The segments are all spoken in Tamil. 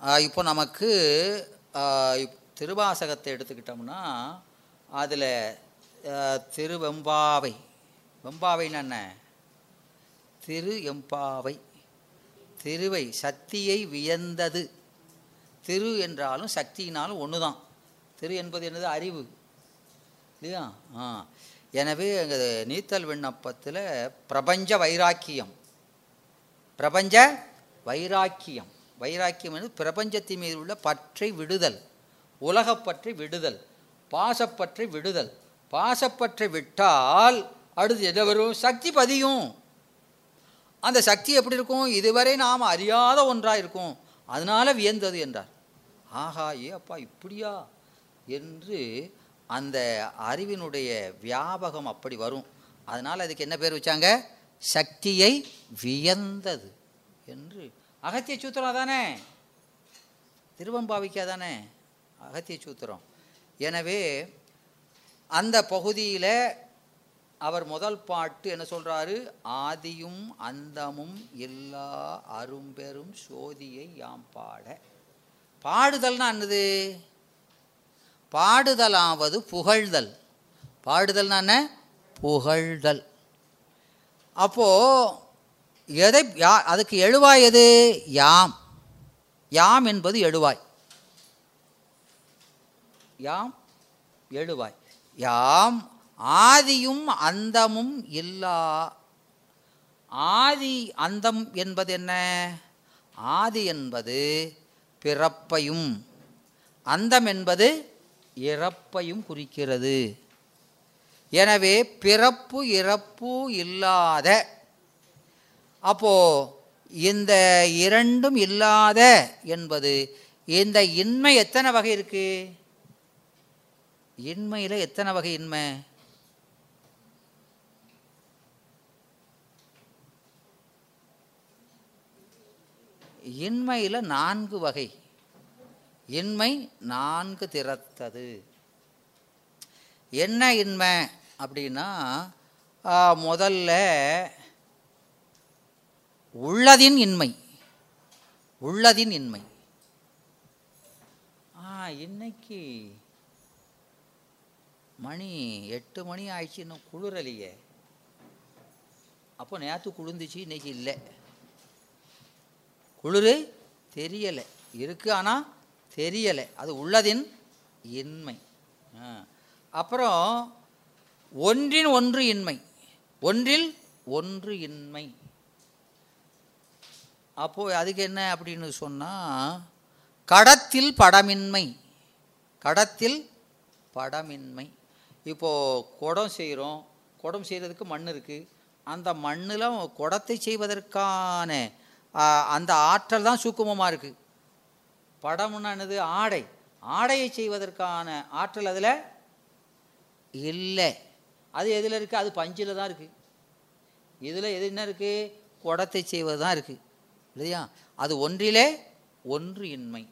இப்போ நமக்கு திருவாசகத்தை எடுத்துக்கிட்டோம்னா அதில் திருவெம்பாவை. வெம்பாவைன்னு என்ன? திரு எம்பாவை திருவை சக்தியை வியந்தது. திரு என்றாலும் சக்தினாலும் ஒன்று தான் திரு என்பது என்னது? அறிவு. இல்லையா? ஆ. எனவே எங்கள் நீத்தல் விண்ணப்பத்தில் பிரபஞ்ச வைராக்கியம். பிரபஞ்ச வைராக்கியம். வைராக்கியம் என்பது பிரபஞ்சத்தின் மீது உள்ள பற்றை விடுதல் உலகப்பற்றை விடுதல் பாசப்பற்றை விடுதல். பாசப்பற்றை விட்டால் அடுத்து என்ன வரும்? சக்தி பதியும். அந்த சக்தி எப்படி இருக்கும்? இதுவரை நாம் அறியாத ஒன்றாக இருக்கும் அதனால் வியந்தது என்றார். ஆஹா ஏ அப்பா இப்படியா? என்று அந்த அறிவினுடைய வியாபகம் அப்படி வரும். அதனால் அதுக்கு என்ன பேர் வச்சாங்க? சக்தியை வியந்தது என்று அகத்திய சூத்திரம் தானே திருவம்பாவிக்கா தானே அகத்திய சூத்திரம். எனவே அந்த பகுதியில் அவர் முதல் பாட்டு என்ன சொல்கிறாரு ஆதியும் அந்தமும் எல்லா அரும்பெரும் சோதியை யாம் பாட. பாடுதல்னா என்னது? பாடுதலாவது புகழ்தல். பாடுதல்னா என்ன? புகழ்தல். அப்போது எதை யா அதுக்கு எழுவாய் எது? யாம். யாம் என்பது எழுவாய். யாம் எழுவாய். யாம் ஆதியும் அந்தமும் இல்லா. ஆதி அந்தம் என்பது என்ன? ஆதி என்பது பிறப்பையும் அந்தம் என்பது இறப்பையும் குறிக்கிறது. எனவே பிறப்பு இறப்பு இல்லாத அப்போ இந்த இரண்டும் இல்லாத என்பது இந்த இன்மை எத்தனை வகை இருக்கு? இன்மையில் எத்தனை வகை இன்மை? இன்மையில் நான்கு வகை. இன்மை நான்கு திறத்தது. என்ன இன்மை அப்படின்னா முதல்ல உள்ளதின் இன்மை. உள்ளதின் இன்மை. ஆ இன்னைக்கு மணி எட்டு மணி ஆயிடுச்சு இன்னும் குளிரலையே. அப்போ நேற்று குளிர்ந்துச்சு இன்னைக்கு இல்லை. குளிர் தெரியலை. இருக்கு ஆனால் தெரியலை. அது உள்ளதின் இன்மை. ஆ. அப்புறம் ஒன்றின் ஒன்று இன்மை. ஒன்றில் ஒன்று இன்மை. அப்போது அதுக்கு என்ன அப்படின்னு சொன்னால் கடத்தில் படமின்மை. கடத்தில் படமின்மை. இப்போது குடம் செய்கிறோம் குடம் செய்கிறதுக்கு மண் இருக்குது அந்த மண்ணில் குடத்தை செய்வதற்கான அந்த ஆற்றல் தான் சூக்குமமாக இருக்குது படம்னா என்னது? ஆடை. ஆடையை செய்வதற்கான ஆற்றல் அதில் இல்லை. அது எதில் இருக்குது அது பஞ்சில் தான் இருக்குது இதில் எது என்ன இருக்குது குடத்தை செய்வது தான் இருக்குது இல்லையா? அது ஒன்றிலே ஒன்று இன்மை.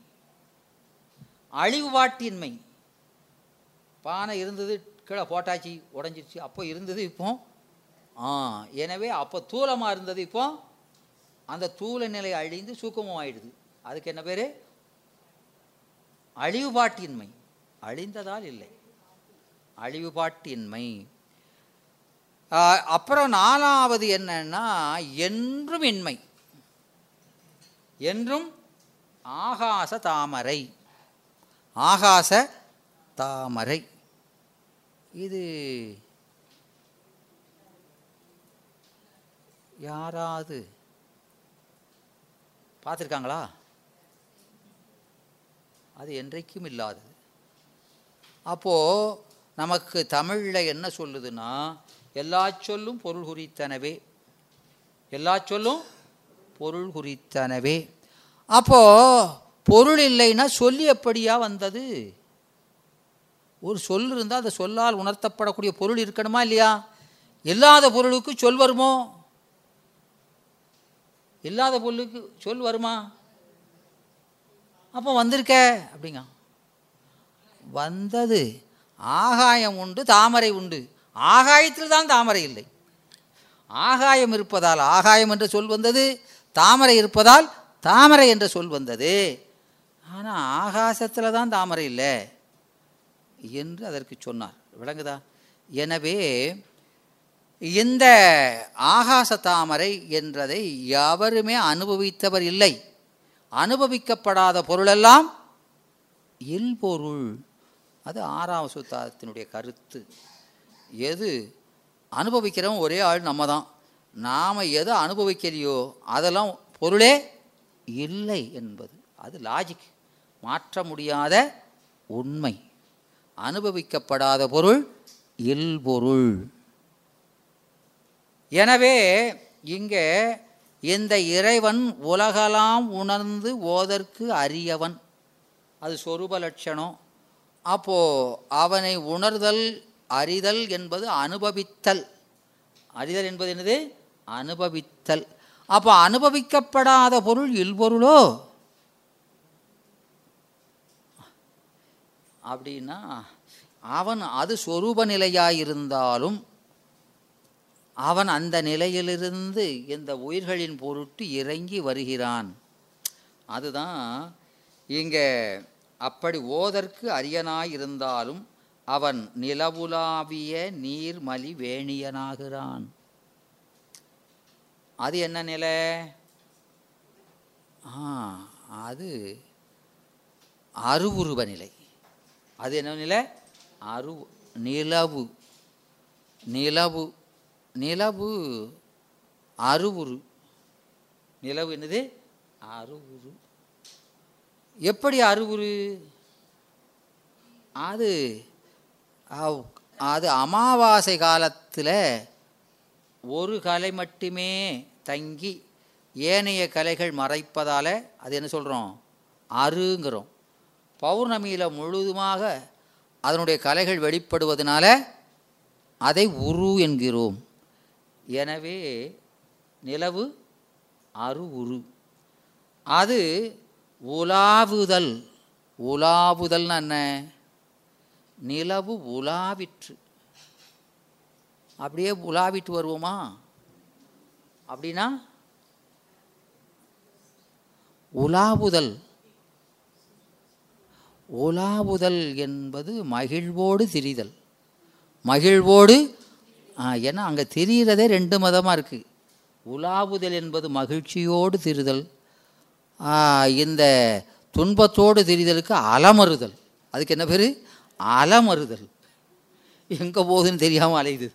அழிவுபாட்டின்மை. பானை இருந்தது கீழே போட்டாச்சு உடஞ்சிருச்சு அப்போ இருந்தது இப்போ ஆ எனவே அப்போ தூளமாக இருந்தது இப்போ அந்த தூள நிலை அழிந்து சூக்கமும் ஆயிடுது அதுக்கு என்ன பேர்? அழிவுபாட்டின்மை. அழிந்ததால் இல்லை. அழிவுபாட்டின்மை. அப்புறம் நாலாவது என்னன்னா என்றும் இன்மை. என்றும் ஆகாச தாமரை. ஆகாச தாமரை. இது யாராவது பார்த்துருக்காங்களா? அது என்றைக்கும் இல்லாதது. அப்போது நமக்கு தமிழில் என்ன சொல்லுதுன்னா எல்லா சொல்லும் பொருள் குறித்தனவே. எல்லா சொல்லும் பொருள் குறித்தனவே? அப்போது பொருள் இல்லைன்னா சொல்லி எப்படியா வந்தது? ஒரு சொல் இருந்தால் அந்த சொல்லால் உணர்த்தப்படக்கூடிய பொருள் இருக்கணுமா இல்லையா? இல்லாத பொருளுக்கு சொல் வருமோ? இல்லாத பொருளுக்கு சொல் வருமா? அப்போ வந்திருக்க? அப்படிங்க. வந்தது. ஆகாயம் உண்டு தாமரை உண்டு. ஆகாயத்தில் தான் தாமரை இல்லை. ஆகாயம் இருப்பதால் ஆகாயம் என்ற சொல் வந்தது. தாமரை இருப்பதால் தாமரை என்ற சொல் வந்தது. ஆனால் ஆகாசத்தில் தான் தாமரை இல்லை என்று அதற்கு சொன்னார். விளங்குதா? எனவே இந்த ஆகாச தாமரை என்றதை எவருமே அனுபவித்தவர் இல்லை. அனுபவிக்கப்படாத பொருளெல்லாம் இல்பொருள் அது ஆறாம் சுத்தாத்தினுடைய கருத்து. எது? அனுபவிக்கிறவன் ஒரே ஆள் நம்ம தான் நாம் எதை அனுபவிக்கிறியோ அதெல்லாம் பொருளே இல்லை என்பது. அது லாஜிக் மாற்ற முடியாத உண்மை. அனுபவிக்கப்படாத பொருள் இல்பொருள். எனவே இங்கே இந்த இறைவன் உலகலாம் உணர்ந்து ஓதற்கு அறியவன் அது சொரூப லட்சணம். அப்போது அவனை உணர்தல் அறிதல் என்பது அனுபவித்தல். அறிதல் என்பது என்னது? அனுபவித்தல். அப்போ அனுபவிக்கப்படாத பொருள் இல்பொருளோ? அப்படின்னா அவன் அது சொரூப நிலையாயிருந்தாலும் அவன் அந்த நிலையிலிருந்து இந்த உயிர்களின் பொருட்டு இறங்கி வருகிறான். அதுதான் இங்கே அப்படி ஓதற்கு அரியனாயிருந்தாலும் அவன் நிலவுலாவிய நீர்மலி வேணியனாகிறான். அது என்ன நிலை? ஆ அது அருவுருவ நிலை. அது என்ன நிலை? அரு நிலவு. நிலவு. நிலவு அருவுரு நிலவு என்னது? அருவுரு எப்படி அருவுரு அது அது அமாவாசை காலத்தில் ஒரு கலை மட்டுமே தங்கி ஏனைய கலைகள் மறைப்பதால் அது என்ன சொல்கிறோம் அருங்கிறோம். பௌர்ணமியில் முழுதுமாக அதனுடைய கலைகள் வெளிப்படுவதனால அதை உரு என்கிறோம். எனவே நிலவு அரு உரு. அது உலாவுதல். உலாவுதல்னா என்ன? நிலவு உலாவிற்று. அப்படியே உலாவிட்டு வருவோமா? அப்படின்னா உலாவுதல். உலாவுதல் என்பது மகிழ்வோடு திரிதல். மகிழ்வோடு ஏன்னா அங்கே திரிகிறதே ரெண்டு மதமாக இருக்குது உலாவுதல் என்பது மகிழ்ச்சியோடு திரிதல். இந்த துன்பத்தோடு திரிதலுக்கு அலமறுதல். அதுக்கு என்ன பேர்? அலமறுதல். எங்கே போகுதுன்னு தெரியாமல் அலையுது.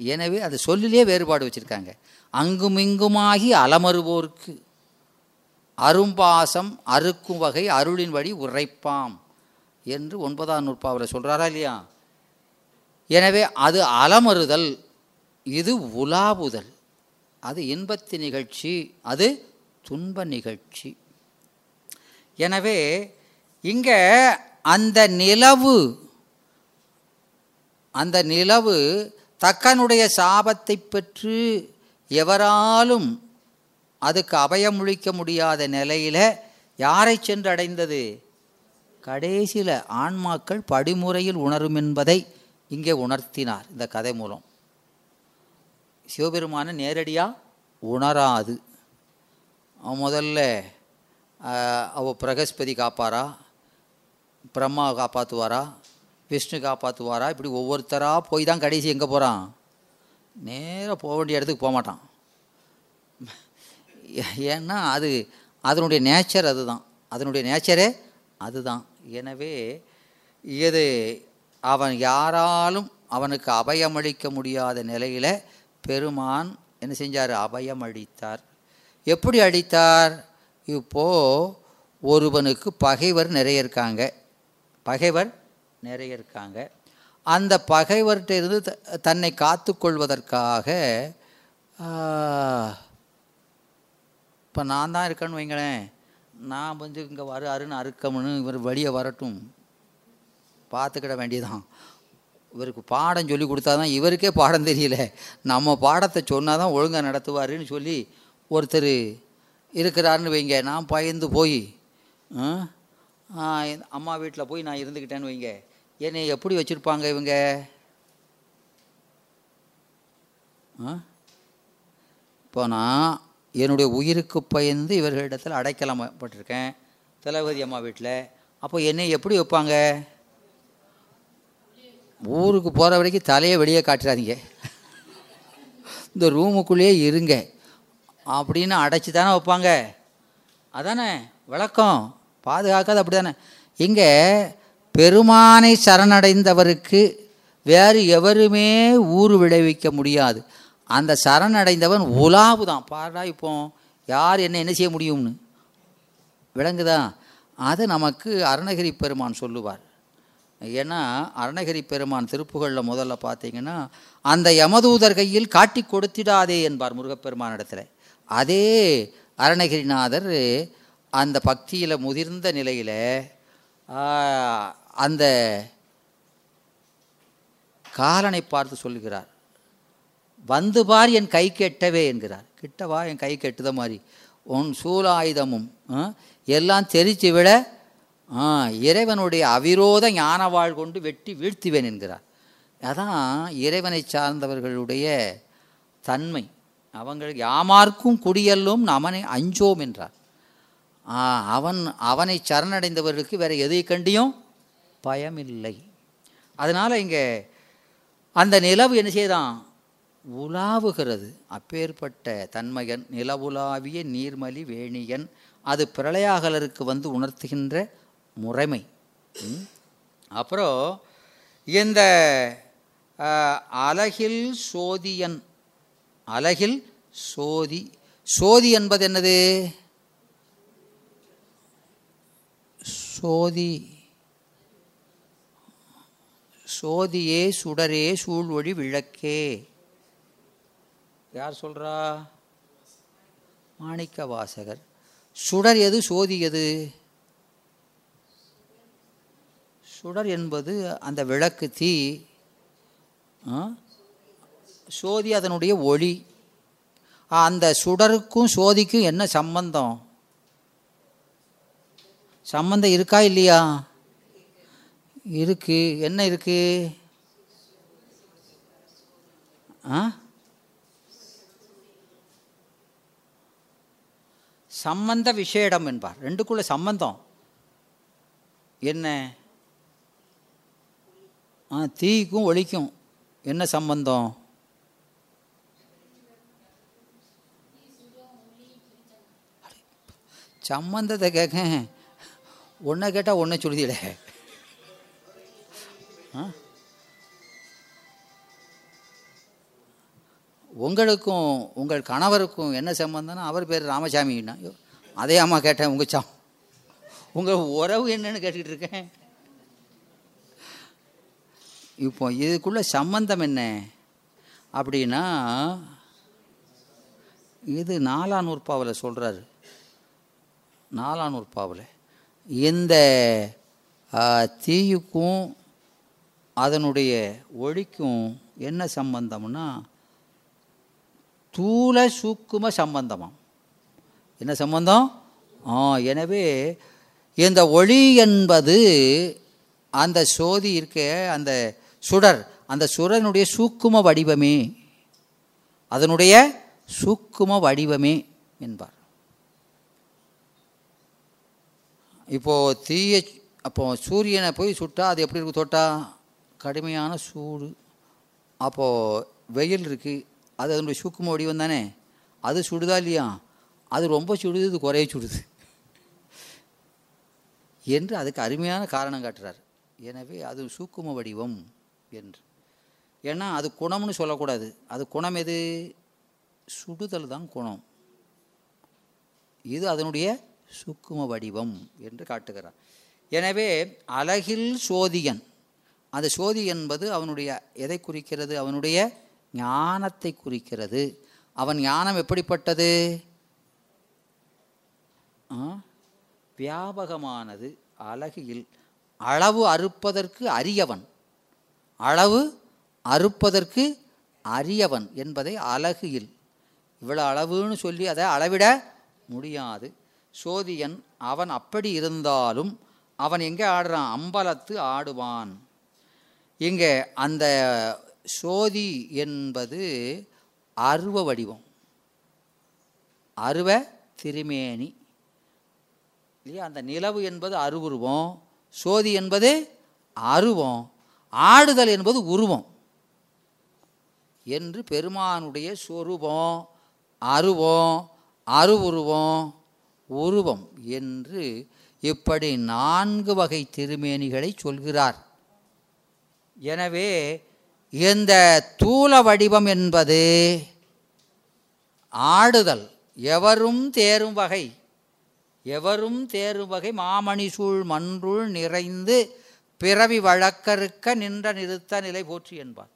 எனவே அது சொல்லிலே வேறுபாடு வச்சுருக்காங்க. அங்குமிங்குமாகி அலமறுவோர்க்கு அரும்பாசம் அறுக்கும் வகை அருளின் வழி உரைப்பாம் என்று ஒன்பதாம் நூற்பாவில் சொல்கிறாரா இல்லையா? எனவே அது அலமறுதல் இது உலாவுதல் அது இன்பத்து நிகழ்ச்சி அது துன்ப நிகழ்ச்சி. எனவே இங்கே அந்த நிலவு அந்த நிலவு தக்கனுடைய சாபத்தை பெற்று எவராலும் அதுக்கு அபயமொழிக்க முடியாத நிலையில் யாரை சென்று அடைந்தது கடைசியில் ஆன்மாக்கள் படிமுறையில் உணரும் என்பதை இங்கே உணர்த்தினார் இந்த கதை மூலம். சிவபெருமானை நேரடியாக உணராது. முதல்ல அவள் அவ பிரகஸ்பதி காப்பாரா பிரம்மா காப்பாற்றுவாரா விஷ்ணு காப்பாற்றுவாரா இப்படி ஒவ்வொருத்தராக போய் தான் கடைசி எங்கே போகிறான் நேராக போக வேண்டிய இடத்துக்கு போக மாட்டான். ஏ- ஏன்னா அது அதனுடைய நேச்சர் அதுதான். அதனுடைய நேச்சரே அதுதான். எனவே இது அவன் யாராலும் அவனுக்கு அபயமளிக்க முடியாத நிலையில் பெருமான் என்ன செஞ்சார்? அபயம் அளித்தார் எப்படி அளித்தார்? இப்போது ஒருவனுக்கு பகைவர் நிறைய இருக்காங்க. பகைவர் நிறைய இருக்காங்க. அந்த பகைவர்கிட்ட இருந்து த- தன்னை காத்துக்கொள்வதற்காக இப்போ நான் தான் இருக்கேன்னு வைங்களேன். நான் வந்து இங்கே வர அருன்னு அறுக்கம்னு இவர் வெளியே வரட்டும். பார்த்துக்கிட வேண்டியதான் இவருக்கு பாடம் சொல்லி கொடுத்தா தான் இவருக்கே பாடம் தெரியல. நம்ம பாடத்தை சொன்னால் தான் ஒழுங்காக நடத்துவாருன்னு சொல்லி ஒருத்தர் இருக்கிறாருன்னு வைங்க. நான் பயந்து போய் அம்மா வீட்டில் போய் நான் இருந்துக்கிட்டேன்னு வைங்க. என்னை எப்படி வச்சுருப்பாங்க இவங்க? ஆ? இப்போ நான் என்னுடைய உயிருக்கு பயந்து இவர்களிடத்தில் அடைக்கலப்பட்டிருக்கேன் தளபதி அம்மா வீட்டில். அப்போ என்னை எப்படி வைப்பாங்க? ஊருக்கு போகிற வரைக்கும் தலையை வெளியே காட்டுறாதீங்க. இந்த ரூமுக்குள்ளேயே இருங்க. அப்படின்னு அடைச்சி தானே வைப்பாங்க. அதானே விளக்கம். பாதுகாக்காது அப்படி தானே இங்கே பெருமானை சரணடைந்தவருக்கு வேறு எவருமே ஊறு விளைவிக்க முடியாது. அந்த சரணடைந்தவன் உலாவு தான் பாடா இப்போ யார் என்ன என்ன செய்ய முடியும்னு? விளங்குதா அதை நமக்கு அருணகிரி பெருமான் சொல்லுவார். ஏன்னா அருணகிரி பெருமான் திருப்புகளில் முதல்ல பார்த்தீங்கன்னா அந்த யமதூதர் கையில் காட்டி கொடுத்திடாதே என்பார் முருகப்பெருமான் இடத்துல அதே அருணகிரிநாதர் அந்த பக்தியில் முதிர்ந்த நிலையில் அந்த காலனை பார்த்து சொல்லுகிறார். வந்து பார் என் கை கெட்டவே என்கிறார். கிட்டவா? என் கை கெட்டுத மாதிரி உன் சூலாயுதமும் ஆ, எல்லாம் தெரிச்சு விட ஆ, இறைவனுடைய அவிரோத ஞானவாள் கொண்டு வெட்டி வீழ்த்துவேன் என்கிறார். அதான் இறைவனை சார்ந்தவர்களுடைய தன்மை. அவங்களுக்கு யாமார்க்கும் குடியல்லும் அவனை அஞ்சோம் என்றார். அவன் அவனை சரணடைந்தவர்களுக்கு வேறு எதை கண்டியும் பயமில்லை. அதனால் இங்கே அந்த நிலவு என்ன செய்தான்? உலாவுகிறது. அப்பேற்பட்ட தன்மையன் நிலவுலாவிய நீர்மலி வேணியன் அது பிரளயாகலருக்கு வந்து உணர்த்துகின்ற முறைமை. அப்புறம் இந்த அலகில் சோதியன் அலகில் சோதி சோதி என்பது என்னது? சோதி சோதியே சுடரே சூழ்வொழி விளக்கே. யார் சொல்கிறா மாணிக்க வாசகர் சுடர் எது சோதி எது? சுடர் என்பது அந்த விளக்கு தீ ஆ? சோதி அதனுடைய ஒளி. அந்த சுடருக்கும் சோதிக்கும் என்ன சம்பந்தம்? சம்பந்தம் இருக்கா இல்லையா? இருக்கு. என்ன இருக்கு? ஆ? சம்பந்த விஷேடம் என்பார். ரெண்டுக்குள்ள சம்பந்தம். என்ன? ஆ தீக்கும் ஒழிக்கும் என்ன சம்பந்தம்? சம்பந்தத்தை கேட்க. ஒன்றை கேட்டால் ஒன்றை சொல்லுதில்ல உங்களுக்கும் உங்கள் கணவருக்கும் என்ன சம்பந்தம்னா அவர் பேர் ராமசாமின்னா ஐயோ, அதே அம்மா கேட்டேன் உங்கள் சம் உங்கள் உறவு என்னன்னு கேட்டுக்கிட்டு இருக்கேன். இப்போ இதுக்குள்ள சம்பந்தம் என்ன? அப்படின்னா இது நாலாநூற்பாவில் சொல்கிறாரு நாலாநூற்பாவில் இந்த தீயுக்கும் அதனுடைய ஒளிக்கும் என்ன சம்பந்தம்னா தூல சூக்கும சம்பந்தமாம். என்ன சம்பந்தம்? ஆ எனவே இந்த ஒளி என்பது அந்த சோதி இருக்க அந்த சுடர் அந்த சுடனுடைய சூக்கும வடிவமே. அதனுடைய சூக்கும வடிவமே என்பார். இப்போது தீய அப்போ சூரியனை போய் சுட்டா அது எப்படி இருக்கு தொட்டா? கடுமையான சூடு. அப்போது வெயில் இருக்குது அது அதனுடைய சூக்கும வடிவம் தானே? அது சுடுதா இல்லையா? அது ரொம்ப சுடுது இது குறைய சுடுது. என்று அதுக்கு அருமையான காரணம் காட்டுறார். எனவே அது சூக்கும வடிவம் என்று. ஏன்னா அது குணம்னு சொல்லக்கூடாது. அது குணம் எது? சுடுதல் தான் குணம். இது அதனுடைய சுக்கும வடிவம் என்று காட்டுகிறார். எனவே அழகில் சோதியன் அந்த சோதி என்பது அவனுடைய எதை குறிக்கிறது? அவனுடைய ஞானத்தை குறிக்கிறது. அவன் ஞானம் எப்படிப்பட்டது? ஆ? வியாபகமானது. அழகில் அளவு அறுப்பதற்கு அரியவன். அளவு அறுப்பதற்கு அரியவன் என்பதை அழகில் இவ்வளோ அளவுன்னு சொல்லி அதை அளவிட முடியாது. சோதியன் அவன் அப்படி இருந்தாலும் அவன் எங்கே ஆடுறான்? அம்பலத்து ஆடுவான். இங்கே அந்த சோதி என்பது அருவ வடிவம். அருவ திருமேனி. இல்லையா? அந்த நிலவு என்பது அருவுருவம் சோதி என்பது அருவம் ஆடுதல் என்பது உருவம் என்று பெருமானுடைய சொரூபம் அருவம் அருவுருவம் உருவம் என்று இப்படி நான்கு வகை திருமேனிகளை சொல்கிறார். எனவே இந்த தூல வடிவம் என்பது ஆடுதல். எவரும் தேரும் வகை எவரும் தேரும் வகை மாமணி சூழ் மன்றுள் நிறைந்து பிறவி வழக்கறுக்க நின்ற நிறுத்த நிலை போற்றி என்பார்.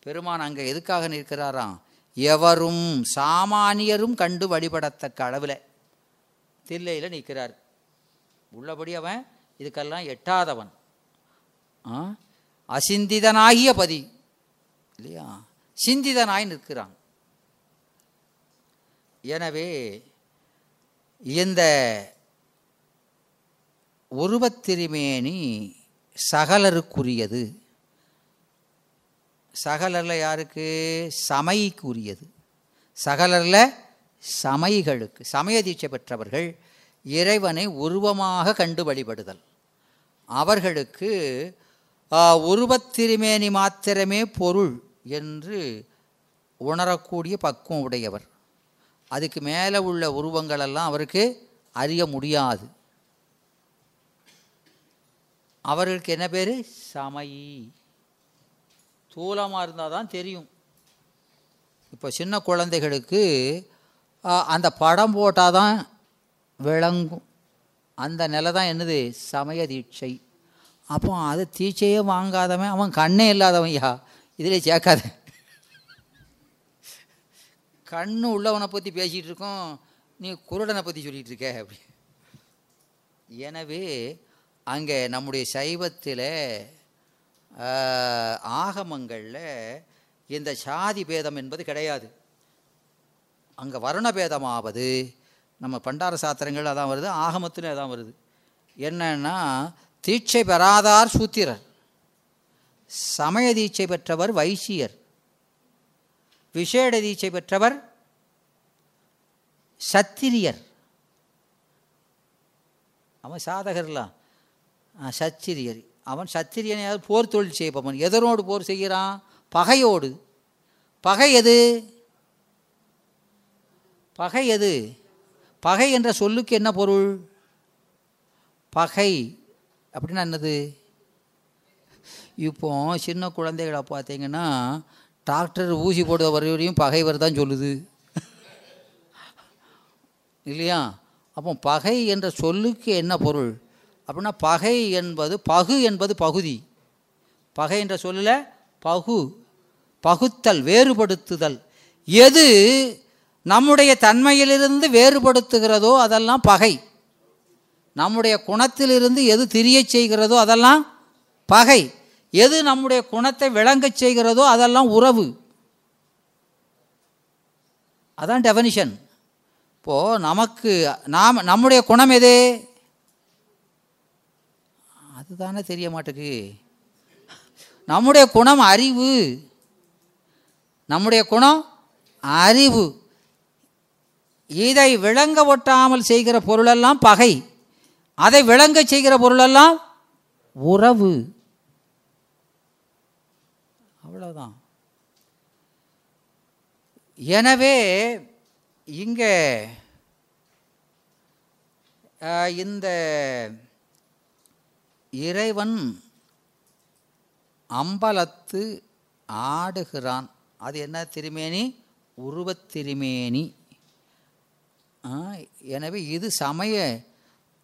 பெருமான் அங்கே எதுக்காக நிற்கிறாராம்? எவரும் சாமானியரும் கண்டு வழிபடத்தக்க அளவில் தில்லையில் நிற்கிறார். உள்ளபடி அவன் இதுக்கெல்லாம் எட்டாதவன். ஆ? அசிந்திதனாகிய பதி. இல்லையா? சிந்திதனாய் நிற்கிறான். எனவே இந்த உருவத்திருமேனி சகலருக்குரியது. சகலரில் யாருக்கு? சமைக்குரியது. சகலரில் சமைகளுக்கு. சமய தீட்சை பெற்றவர்கள் இறைவனை உருவமாக கண்டு வழிபடுதல். அவர்களுக்கு உருவத்திருமேனி மாத்திரமே பொருள் என்று உணரக்கூடிய பக்குவம் உடையவர். அதுக்கு மேலே உள்ள உருவங்களெல்லாம் அவருக்கு அறிய முடியாது. அவர்களுக்கு என்ன பேர்? சமயி தூலமாக இருந்தால் தான் தெரியும். இப்போ சின்ன குழந்தைகளுக்கு அந்த படம் போட்டால் தான் விளங்கும். அந்த நிலை தான் என்னது? சமய தீட்சை. அப்போ அது தீட்சையே வாங்காதவன் அவன் கண்ணே இல்லாதவன் யா. இதில் சேர்க்காத. கண்ணு உள்ளவனை பற்றி பேசிகிட்டு இருக்கோம் நீ குருடனை பற்றி சொல்லிகிட்டு இருக்க அப்படி. எனவே அங்கே நம்முடைய சைவத்தில் ஆகமங்களில் இந்த சாதி பேதம் என்பது கிடையாது. அங்கே வர்ணபேதமாவது நம்ம பண்டார சாத்திரங்கள் அதான் வருது ஆகமத்தில் அதான் வருது. என்னன்னா தீட்சை பெறாதார் சூத்திரர். சமய தீட்சை பெற்றவர் வைசியர். விசேட தீட்சை பெற்றவர் சத்திரியர். அவன் சாதகர்லாம் ஆ, சத்திரியர். அவன் சத்திரியனையாவது போர் தொழில் செய்பவன். எதனோடு போர் செய்கிறான்? பகையோடு. பகை எது? பகை எது? பகை என்ற சொல்லுக்கு என்ன பொருள்? பகை. அப்படின்னா என்னது? இப்போ சின்ன குழந்தைகளை பார்த்தீங்கன்னா டாக்டர் ஊசி போடுற வரையும் பகைவர் தான் சொல்லுது. இல்லையா? அப்போ பகை என்ற சொல்லுக்கு என்ன பொருள்? அப்படின்னா பகை என்பது பகு என்பது பகுதி. பகை என்ற சொல்லில் பகு பகுத்தல் வேறுபடுத்துதல். எது நம்முடைய தன்மையிலிருந்து வேறுபடுத்துகிறதோ அதெல்லாம் பகை. நம்முடைய குணத்திலிருந்து எது திரியச் செய்கிறதோ அதெல்லாம் பகை. எது நம்முடைய குணத்தை விளங்கச் செய்கிறதோ அதெல்லாம் உறவு. அதான் டெஃபனிஷன் இப்போது நமக்கு நாம் நம்முடைய குணம் எது? அதுதானே தெரிய மாட்டேக்கு. நம்முடைய குணம் அறிவு. நம்முடைய குணம் அறிவு. இதை விளங்க ஒட்டாமல் செய்கிற பொருளெல்லாம் பகை. அதை விளங்க செய்கிற பொருளெல்லாம் உறவு. அவ்வளோதான் எனவே இங்கே இந்த இறைவன் அம்பலத்து ஆடுகிறான். அது என்ன திருமேனி? உருவத் திருமேனி. ஆ, எனவே இது சமய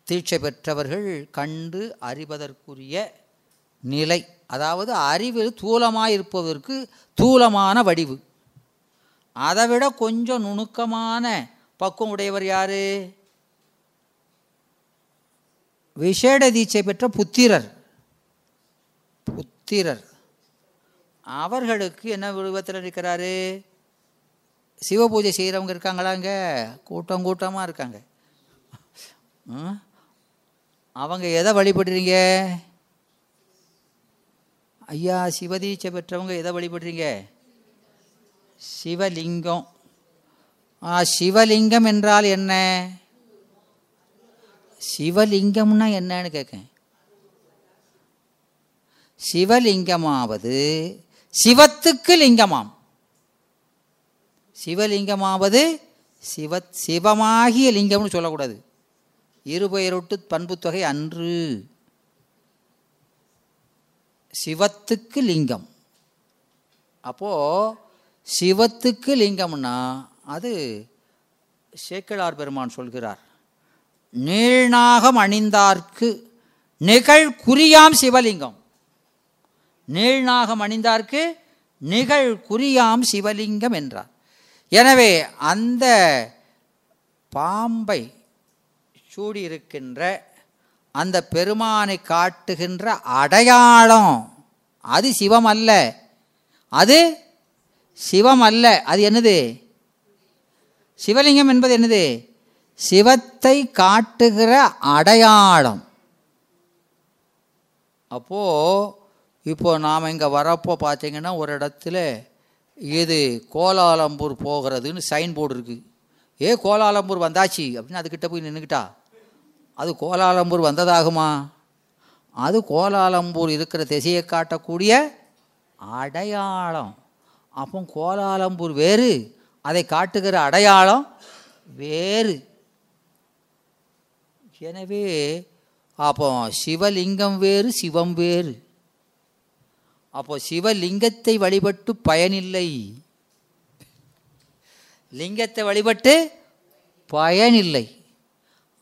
தீட்சை பெற்றவர்கள் கண்டு அறிவதற்குரிய நிலை. அதாவது அறிவில் தூலமாக இருப்பதற்கு தூலமான வடிவு. அதை விட கொஞ்சம் நுணுக்கமான பக்குவம் உடையவர் யார்? விசேட தீட்சை பெற்ற புத்திரர். புத்திரர். அவர்களுக்கு என்ன விருபத்தில் இருக்கிறாரு? சிவபூஜை செய்கிறவங்க இருக்காங்களாங்க கூட்டம் கூட்டமாக இருக்காங்க. ம்? அவங்க எதை வழிபடுறீங்க? ஐயா சிவதீட்சை பெற்றவங்க எதை வழிபடுறீங்க? சிவலிங்கம். ஆ, சிவலிங்கம் என்றால் என்ன? சிவலிங்கம்னா என்னன்னு கேட்கேன் சிவலிங்கமாவது சிவத்துக்கு லிங்கமாம். சிவலிங்கமாவது சிவ சிவமாகிய லிங்கம்னு சொல்லக்கூடாது. இருபெயரொட்டு பண்புத்தொகை அன்று. சிவத்துக்கு லிங்கம். அப்போது சிவத்துக்கு லிங்கம்னா அது சேக்கிழார் பெருமான் சொல்கிறார். நீழ்நாகம் அணிந்தார்க்கு நிகழ் குறியாம் சிவலிங்கம். நீழ்நாகம் அணிந்தார்க்கு நிகழ் குறியாம் சிவலிங்கம் என்றார். எனவே அந்த பாம்பை சூடியிருக்கின்ற அந்த பெருமானை காட்டுகின்ற அடையாளம். அது சிவம் அல்ல அது சிவம் அல்ல அது என்னது? சிவலிங்கம் என்பது என்னது? சிவத்தை காட்டுகிற அடையாளம். அப்போது இப்போ நாம் இங்கே வரப்போ பார்த்தீங்கன்னா ஒரு இடத்துல இது கோலாலம்பூர் போகிறதுன்னு சைன் போர்டு இருக்குது ஏ கோலாலம்பூர் வந்தாச்சு? அப்படின்னு அதுக்கிட்ட போய் நின்றுக்கிட்டா அது கோலாலம்பூர் வந்ததாகுமா? அது கோலாலம்பூர் இருக்கிற திசையை காட்டக்கூடிய அடையாளம். அப்போ கோலாலம்பூர் வேறு அதை காட்டுகிற அடையாளம் வேறு. எனவே அப்போ சிவலிங்கம் வேறு சிவம் வேறு. அப்போ சிவலிங்கத்தை வழிபட்டு பயனில்லை. லிங்கத்தை வழிபட்டு பயனில்லை.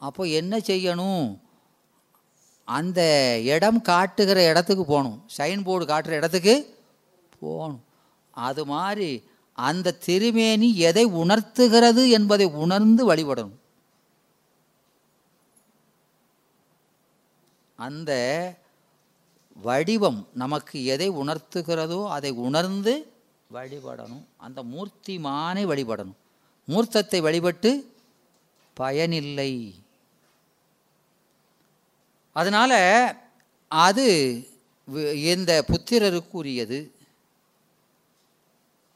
அப்போ என்ன செய்யணும்? அந்த இடம் காட்டுகிற இடத்துக்கு போகணும். சைன் போர்டு காட்டுற இடத்துக்கு போகணும். அது மாதிரி அந்த திருமேனி எதை உணர்த்துகிறது என்பதை உணர்ந்து வழிபடணும். அந்த வடிவம் நமக்கு எதை உணர்த்துகிறதோ அதை உணர்ந்து வழிபடணும். அந்த மூர்த்திமானை வழிபடணும். மூர்த்தத்தை வழிபட்டு பயனில்லை. அதனால் அது இந்த புத்திரருக்குரியது?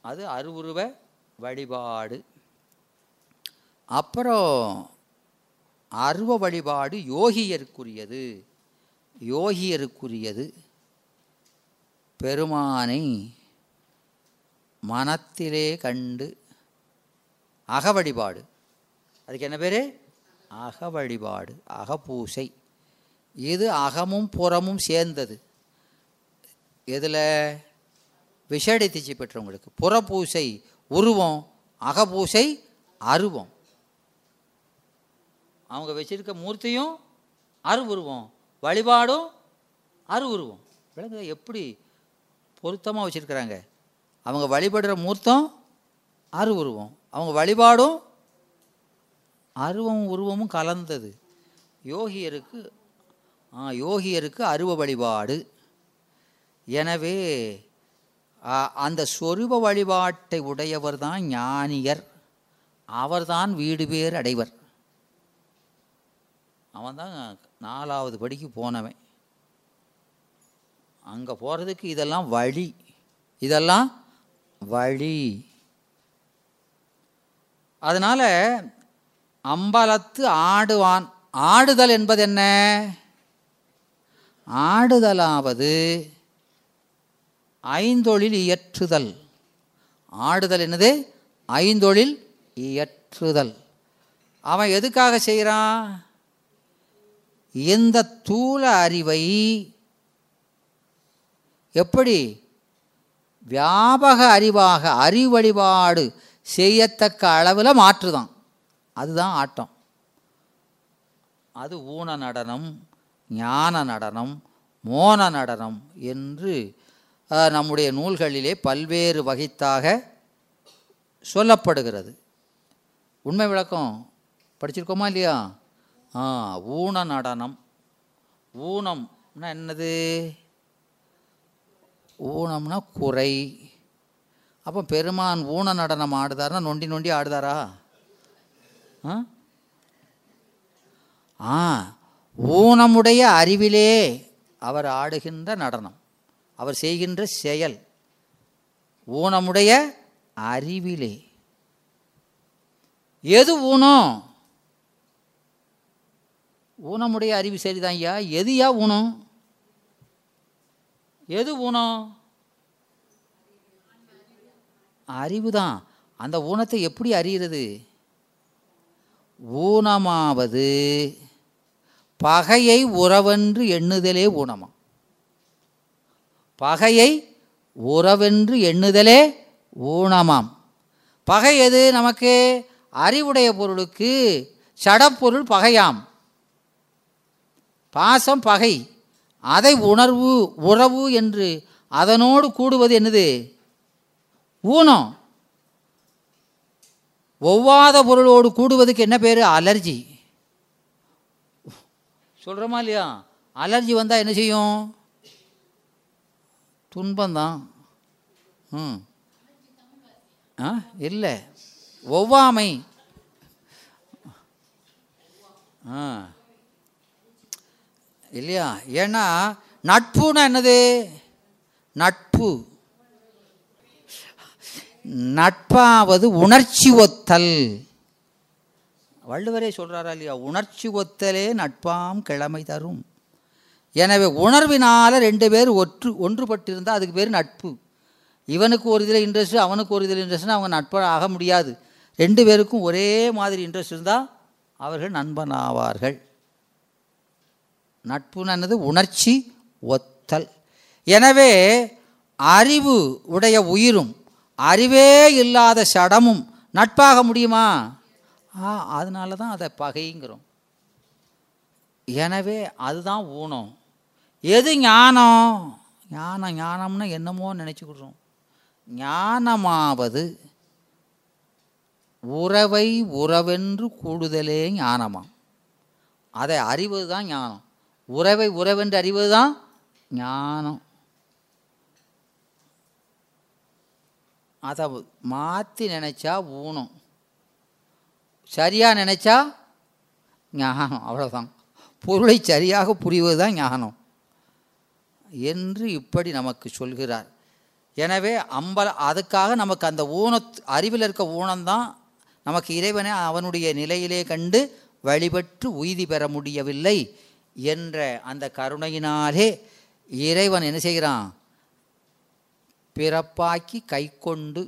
அது அருவுருவ வழிபாடு. அப்புறம் அருவ வழிபாடு யோகியருக்குரியது. யோகியருக்குரியது. பெருமானை மனத்திலே கண்டு அக வழிபாடு அதுக்கு என்ன பேர்? அக வழிபாடு அகப்பூசை இது அகமும் புறமும் சேர்ந்தது? எதில்? விஷேடை திச்சை பெற்றவங்களுக்கு. புறப்பூசை உருவம் அகப்பூசை அருவம். அவங்க வச்சிருக்க மூர்த்தியும் அருவுருவம் வழிபாடும் அருவுருவம். விளங்குதா எப்படி பொருத்தமாக வச்சுருக்கிறாங்க? அவங்க வழிபடுற மூர்த்தம் அருவுருவம். அவங்க வழிபாடும் அருவம் உருவமும் கலந்தது. யோகியருக்கு யோகியருக்கு அருவ வழிபாடு. எனவே அந்த சொரூப வழிபாட்டை உடையவர் தான் ஞானியர். அவர்தான் வீடு பேர் அடைவர். அவன் தான் நாலாவது படிக்கு போனவன். அங்கே போகிறதுக்கு இதெல்லாம் வழி. இதெல்லாம் வழி. அதனால் அம்பலத்து ஆடுவான். ஆடுதல் என்பது என்ன ஆடுதலாவது ஐந்தொழில் இயற்றுதல். ஆடுதல் என்னது? ஐந்தொழில் இயற்றுதல். அவன் எதுக்காக செய்கிறான் இந்த தூல அறிவை எப்படி? வியாபக அறிவாக அறிவழிபாடு செய்யத்தக்க அளவில் மாற்றுதான். அதுதான் ஆட்டம். அது ஊன நடனம் ஞான நடனம் மோன நடனம் என்று நம்முடைய நூல்களிலே பல்வேறு வகைத்தாக சொல்லப்படுகிறது. உண்மை விளக்கம் படிச்சிருக்கோமா இல்லையா? ஆ ஊன நடனம். ஊனம்னா என்னது? ஊனம்னா குறை. அப்போ பெருமான் ஊன நடனம் ஆடுதார்னா நொண்டி நொண்டி ஆடுதாரா? ஆ? ஆ ஊனமுடைய அறிவிலே அவர் ஆடுகின்ற நடனம் அவர் செய்கின்ற செயல் ஊனமுடைய அறிவிலே. எது ஊனம் ஊனமுடைய அறிவு சரிதான் ஐயா. எதுயா ஊனம் எது ஊனம் அறிவு தான் அந்த ஊனத்தை எப்படி அறிகிறது? ஊனமாவது. பகையை உறவென்று எண்ணுதலே ஊனமா. பகையை உறவென்று எண்ணுதலே ஊனமாம். பகை எது? நமக்கு அறிவுடைய பொருளுக்கு சடப்பொருள் பகையாம். பாசம் பகை. அதை உணர்வு உறவு என்று அதனோடு கூடுவது என்னது? ஊனம். ஒவ்வாத பொருளோடு கூடுவதுக்கு என்ன பேர்? அலர்ஜி. சொல்கிறோமா இல்லையா? அலர்ஜி வந்தால் என்ன செய்யும்? துன்பந்தான். ம். ஆ இல்லை. ஒவ்வாமை. ஆ. இல்லையா? ஏன்னா நட்புனா என்னது? நட்பு. நட்பாவது உணர்ச்சி ஒத்தல். வள்ளுவரே சொல்கிறாரா இல்லையா? உணர்ச்சி ஒத்தலே நட்பாம் கிழமை தரும். எனவே உணர்வினால் ரெண்டு பேர் ஒற்று ஒன்றுபட்டிருந்தால் அதுக்கு பேர் நட்பு. இவனுக்கு ஒரு இதில் இன்ட்ரெஸ்ட்டு அவனுக்கு ஒரு இதில் இன்ட்ரெஸ்ட்னு அவங்க நட்பாக ஆக முடியாது. ரெண்டு பேருக்கும் ஒரே மாதிரி இன்ட்ரெஸ்ட் இருந்தால் அவர்கள் நண்பன் ஆவார்கள் நட்புன்னு உணர்ச்சி ஒத்தல். எனவே அறிவு உடைய உயிரும் அறிவே இல்லாத சடமும் நட்பாக முடியுமா? ஆ அதனால தான் அதை பகைங்கிறோம். எனவே அதுதான் ஊனம். எது ஞானம்? ஞானம் ஞானம்னா என்னமோ நினச்சிக்கிடுறோம். ஞானமாவது உறவை உறவென்று கூடுதலே ஞானமாம். அதை அறிவது தான் ஞானம். உறவை உறவென்று அறிவது தான் ஞானம். அதை மாற்றி நினச்சா ஊனம். சரியாக நினச்சா ஞானம் அவ்வளோதான் பொருளை சரியாக புரிவது தான் ஞானம். என்று இப்படி நமக்கு சொல்கிறார். எனவே அம்பல அதுக்காக நமக்கு அந்த ஊன அறிவில் இருக்க ஊனம்தான் நமக்கு இறைவனை அவனுடைய நிலையிலே கண்டு வழிபட்டு உய்தி பெற முடியவில்லை என்ற அந்த கருணையினாலே இறைவன் என்ன செய்கிறான்? பிறப்பாக்கி கை கொண்டு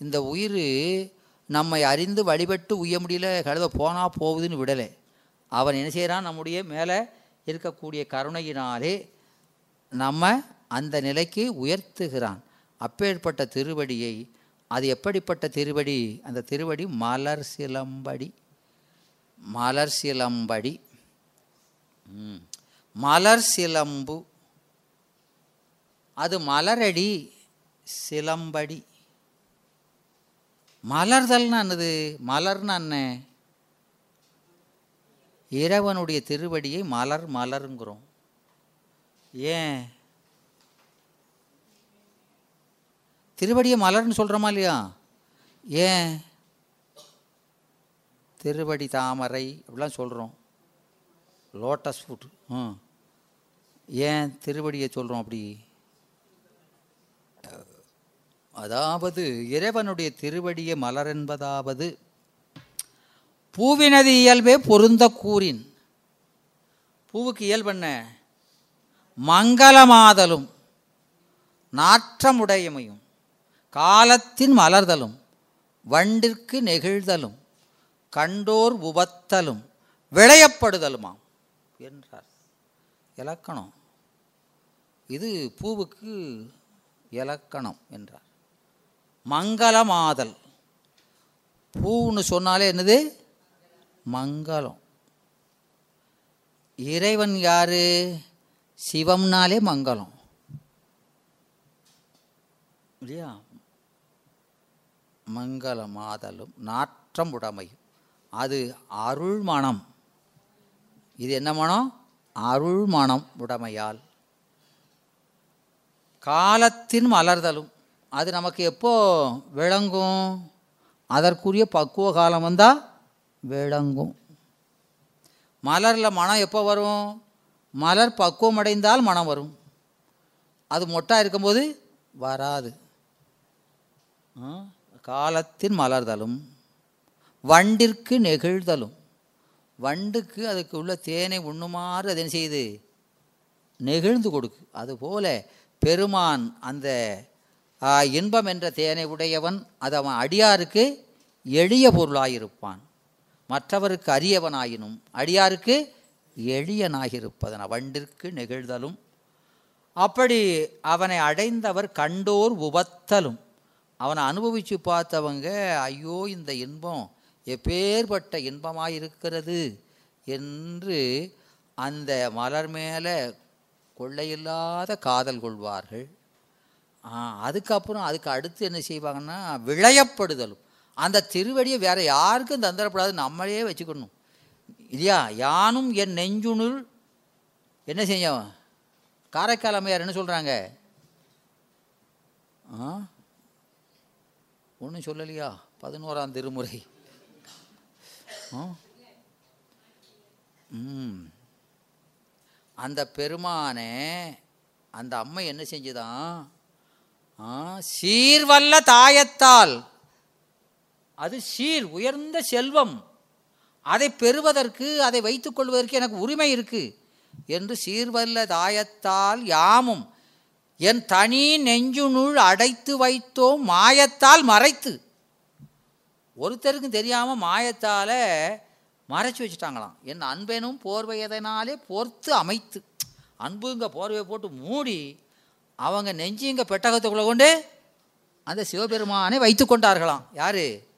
இந்த உயிர் நம்மை அறிந்து வழிபட்டு உய்ய முடியல கழுத போனால் போகுதுன்னு விடலை. அவன் என்ன செய்கிறான் நம்முடைய மேலே இருக்கக்கூடிய கருணையினாலே நம்ம அந்த நிலைக்கு உயர்த்துகிறான். அப்பேற்பட்ட திருவடியை அது எப்படிப்பட்ட திருவடி? அந்த திருவடி மலர் சிலம்படி. மலர் சிலம்படி. மலர் சிலம்பு. அது மலரடி சிலம்படி. மலர்தல்னா என்னது? மலர்னா என்ன? இறைவனுடைய திருவடியை மலர் மலருங்கிறோம். ஏன்? திருவடியை மலர்னு சொல்கிறோமா இல்லையா? ஏன்? திருவடி தாமரை அப்படிலாம் சொல்கிறோம் லோட்டஸ் ஃபுட் ம். ஏன் திருவடியை சொல்கிறோம் அப்படி? அதாவது இறைவனுடைய திருவடியை மலர் என்பதாவது பூவினது இயல்பே பொருந்த கூறின். பூவுக்கு இயல்பென்ன மங்களமாதலும் நாற்றமுடையமையும் காலத்தின் மலர்தலும் வண்டிற்கு நெகிழ்தலும் கண்டோர் உபத்தலும் விளையப்படுதலுமாம் என்றார். இலக்கணம். இது பூவுக்கு இலக்கணம் என்றார். மங்களமாதல். பூன்னு சொன்னாலே என்னது? மங்களம். இறைவன் யாரு? சிவம்னாலே மங்களம். இல்லையா? மங்களமாதலும் நாற்றம் உடைமையும். அது அருள் மனம். இது என்ன மனம்? அருள் மனம் உடைமையால். காலத்தின் மலர்தலும். அது நமக்கு எப்போ விளங்கும்? அதற்குரிய பக்குவ காலம் வந்தால் விளங்கும். மலரில் மனம் எப்போ வரும்? மலர் பக்குவம் அடைந்தால் மனம் வரும். அது மொட்டாக இருக்கும்போது வராது. காலத்தின் மலர்தலும் வண்டிற்கு நெகிழ்தலும். வண்டுக்கு அதுக்கு உள்ள தேனை உண்ணுமாறு அது என்ன செய்யுது? நெகிழ்ந்து கொடுக்கு. அதுபோல பெருமான் அந்த இன்பம் என்ற தேனை உடையவன் அது அவன் அடியாருக்கு எளிய பொருளாயிருப்பான். மற்றவருக்கு அரியவனாயினும் அடியாருக்கு எளியனாயிருப்பதன் வண்டிற்கு நெகிழ்தலும். அப்படி அவனை அடைந்தவர் கண்டோர் உபத்தலும் அவனை அனுபவித்து பார்த்தவங்க ஐயோ இந்த இன்பம் எப்பேற்பட்ட இன்பமாக இருக்கிறது என்று அந்த மலர் மேலே கொள்ளையில்லாத காதல் கொள்வார்கள். அதுக்கப்புறம் அதுக்கு அடுத்து என்ன செய்வாங்கன்னா விளையப்படுதலும். அந்த திருவடியை வேற யாருக்கும் தந்துடக்கூடாது நம்மளே வச்சுக்கணும். இல்லையா? யானும் என் நெஞ்சுணுள் என்ன செஞ்சவன் காரைக்கால் அம்மையார் என்ன சொல்கிறாங்க ஆ? ஒன்றும் சொல்லலையா? பதினோராம் திருமுறை. ஆ? ம். அந்த பெருமானே அந்த அம்மை என்ன செஞ்சுதான்? சீர்வல்ல தாயத்தால். அது சீர் உயர்ந்த செல்வம். அதை பெறுவதற்கு அதை வைத்துக் கொள்வதற்கு எனக்கு உரிமை இருக்கு என்று சீர்வல்ல தாயத்தால் யாமும் என் தனி நெஞ்சுனுள் அடைத்து வைத்தோம் மாயத்தால் மறைத்து. ஒருத்தருக்கும் தெரியாமல் மாயத்தால் மறைச்சு வச்சுட்டாங்களாம். என் அன்பெனும் போர்வையதனாலே போர்த்து அமைத்து அன்புங்க போர்வையை போட்டு மூடி அவங்க நெஞ்சு இங்கே பெட்டகத்துக்குள்ளே கொண்டு அந்த சிவபெருமானை வைத்து கொண்டார்களாம். யாரு?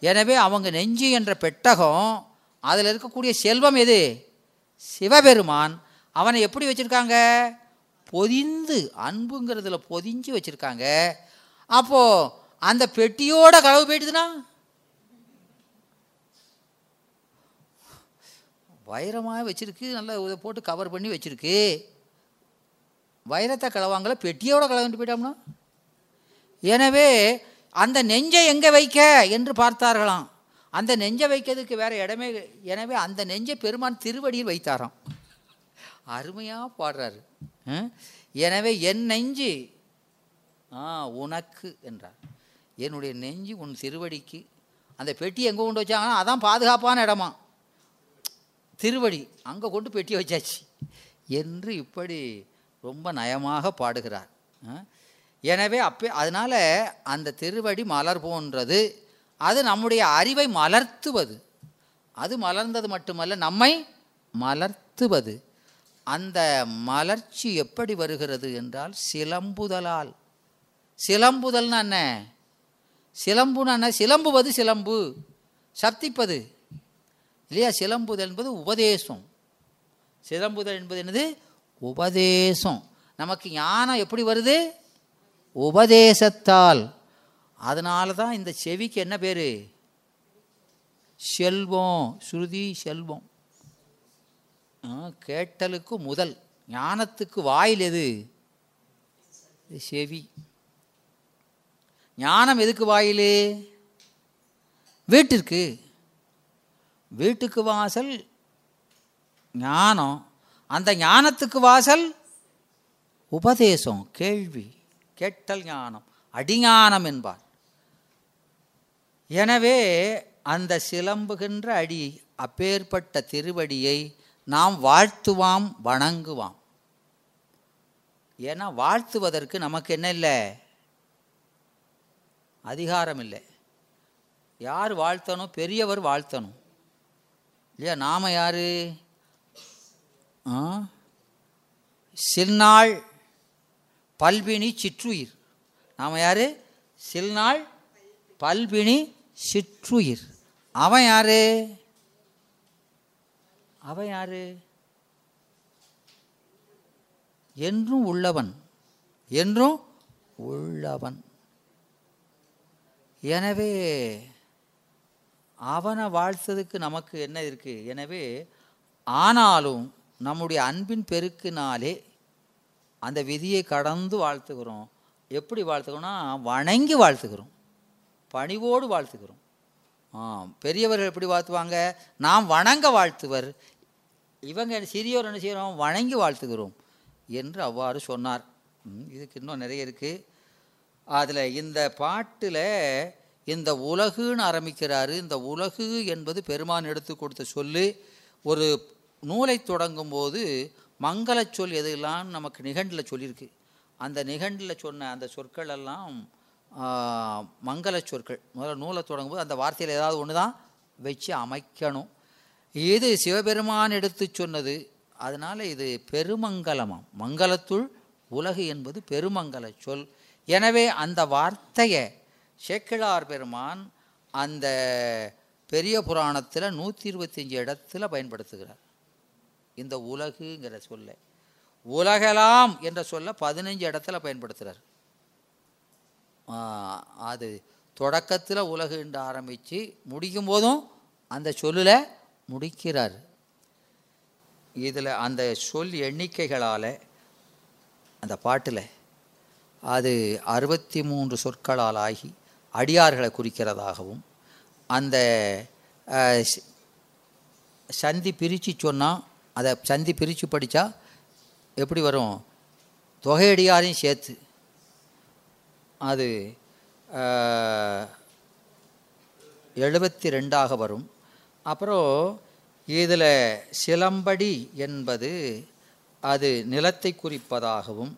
எனவே அவங்க நெஞ்சு என்ற பெட்டகம் அதில் இருக்கக்கூடிய செல்வம் எது? சிவபெருமான். அவனை எப்படி வச்சுருக்காங்க? பொதிந்து அன்புங்கிறதுல பொதிஞ்சு வச்சுருக்காங்க. அப்போது அந்த பெட்டியோட களவு போயிட்டுதுன்னா? வைரமாக வச்சுருக்கு நல்லா இதை போட்டு கவர் பண்ணி வச்சுருக்கு. வைரத்தை களவாங்கல பெட்டியோட களவாண்டு போயிட்டோம்னா? எனவே அந்த நெஞ்சை எங்கே வைக்க என்று பார்த்தார்களாம். அந்த நெஞ்சை வைக்கிறதுக்கு வேற இடமே எனவே அந்த நெஞ்சை பெருமான் திருவடியில் வைத்தாராம். அருமையாக பாடுறாரு. எனவே என் நெஞ்சு ஆ உனக்கு என்றார். என்னுடைய நெஞ்சு உன் திருவடிக்கு. அந்த பெட்டி எங்கே கொண்டு வச்சாங்கன்னா அதான் பாதுகாப்பான இடமா? திருவடி அங்கே கொண்டு பெட்டி வச்சாச்சு. என்று இப்படி ரொம்ப நயமாக பாடுகிறார். எனவே அப்பே அதனால் அந்த திருவடி மலர் போன்றது அது நம்முடைய அறிவை மலர்த்துவது. அது மலர்ந்தது மட்டுமல்ல நம்மை மலர்த்துவது. அந்த மலர்ச்சி எப்படி வருகிறது என்றால் சிலம்புதலால். சிலம்புதல்னா என்ன? சிலம்புனா என்ன? சிலம்புவது சிலம்பு சப்திப்பது. இல்லையா? சிலம்புதல் என்பது உபதேசம். சிலம்புதல் என்பது என்னது? உபதேசம். நமக்கு ஞானம் எப்படி வருது? உபதேசத்தால். அதனால தான் இந்த செவிக்கு என்ன பேர்? செல்வம். ஸ்ருதி செல்வம். ஆ, கேட்டலுக்கு முதல். ஞானத்துக்கு வாயில் எது? செவி. ஞானம் எதுக்கு வாயில்? வீட்டிற்கு. வீட்டுக்கு வாசல் ஞானம். அந்த ஞானத்துக்கு வாசல் உபதேசம் கேள்வி கேட்டல் ஞானம் அடிஞானம் என்பார். எனவே அந்த சிலம்புகின்ற அடி அப்பேற்பட்ட திருவடியை நாம் வாழ்த்துவாம் வணங்குவாம். ஏன்னா வாழ்த்துவதற்கு நமக்கு என்ன இல்லை? அதிகாரம் இல்லை. யார் வாழ்த்தணும்? பெரியவர் வாழ்த்தணும். இல்லையா? நாம் யார்? சில்நாள் பல்பினி சிற்றுயிர். நாம் யார்? சில்நாள் பல்பினி சிற்றுயிர். அவன் யார்? அவன் யார்? என்றும் உள்ளவன். என்றும் உள்ளவன். எனவே அவனை வாழ்த்ததுக்கு நமக்கு என்ன இருக்குது எனவே ஆனாலும் நம்முடைய அன்பின் பெருக்கினாலே அந்த விதியை கடந்து வாழ்த்துக்கிறோம் எப்படி வாழ்த்துக்கிறோம்னா வணங்கி வாழ்த்துக்கிறோம் பணிவோடு வாழ்த்துக்கிறோம் பெரியவர்கள் எப்படி வாழ்த்துவாங்க? நாம் வணங்க வாழ்த்துவர். இவங்க சிறியோர் என்ன செய்கிறோம்? வணங்கி வாழ்த்துகிறோம் என்று அவ்வாறு சொன்னார். இதுக்கு இன்னும் நிறைய இருக்குது அதில் இந்த பாட்டில் இந்த உலகுன்னு ஆரம்பிக்கிறாரு. இந்த உலகு என்பது பெருமான் எடுத்து கொடுத்த சொல்லு. ஒரு நூலை தொடங்கும் போது மங்களச்சொல் எதெல்லாம் நமக்கு நிகண்டில் சொல்லியிருக்கு அந்த நிகண்டில் சொன்ன அந்த சொற்கள் எல்லாம் மங்கள சொற்கள். முதல்ல நூலை தொடங்கும் போது அந்த வார்த்தையில் ஏதாவது ஒன்று தான் வச்சு அமைக்கணும். இது சிவபெருமான் எடுத்து சொன்னது. அதனால் இது பெருமங்கலமாம். மங்களத்துள் உலகு என்பது பெருமங்கல சொல். எனவே அந்த வார்த்தையை சேக்கிழார் பெருமான் அந்த பெரிய புராணத்தில் நூற்றி இருபத்தஞ்சி இடத்துல பயன்படுத்துகிறார். இந்த உலகுங்கிற சொல்ல. உலகலாம் என்ற சொல்ல பதினஞ்சு இடத்துல பயன்படுத்துகிறார் அது தொடக்கத்தில் உலகு என்று ஆரம்பித்து முடிக்கும் போதும் அந்த சொல்லில் முடிக்கிறார். இதில் அந்த சொல் எண்ணிக்கைகளால் அந்த பாட்டில் அது அறுபத்தி மூன்று சொற்களால் ஆகி அடியார்களை குறிக்கிறதாகவும் அந்த சந்தி பிரித்து சொன்னால் அதை சந்தி பிரித்து படித்தா எப்படி வரும்? தொகையடியாரையும் சேர்த்து. அது எழுபத்தி ரெண்டாக வரும். அப்புறம் இதில் சிலம்படி என்பது அது நிலத்தை குறிப்பதாகவும்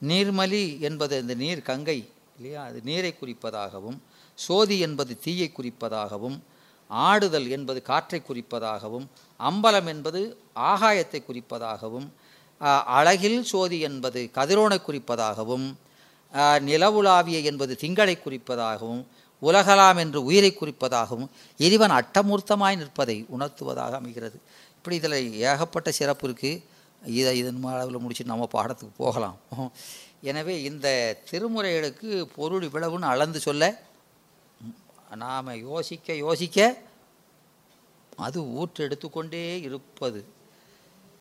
நீர்மலி என்பது இந்த நீர் கங்கை இல்லையா? அது நீரை குறிப்பதாகவும் சோதி என்பது தீயை குறிப்பதாகவும் ஆடுதல் என்பது காற்றை குறிப்பதாகவும் அம்பலம் என்பது ஆகாயத்தை குறிப்பதாகவும் அழகில் சோதி என்பது கதிரோனை குறிப்பதாகவும் நிலவுலாவிய என்பது திங்களை குறிப்பதாகவும் உலகலாம் என்று உயிரை குறிப்பதாகவும் இறைவன் அட்டமூர்த்தமாய் நிற்பதை உணர்த்துவதாக அமைகிறது. இப்படி இதில் ஏகப்பட்ட சிறப்பு இருக்குது இதை இதன் அளவில் முடிச்சு நம்ம பாடத்துக்கு போகலாம். எனவே இந்த திருமுறைகளுக்கு பொருள் இவ்வளவுன்னு அளந்து சொல்ல நாம் யோசிக்க யோசிக்க அது ஊற்றெடுத்து கொண்டே இருப்பது.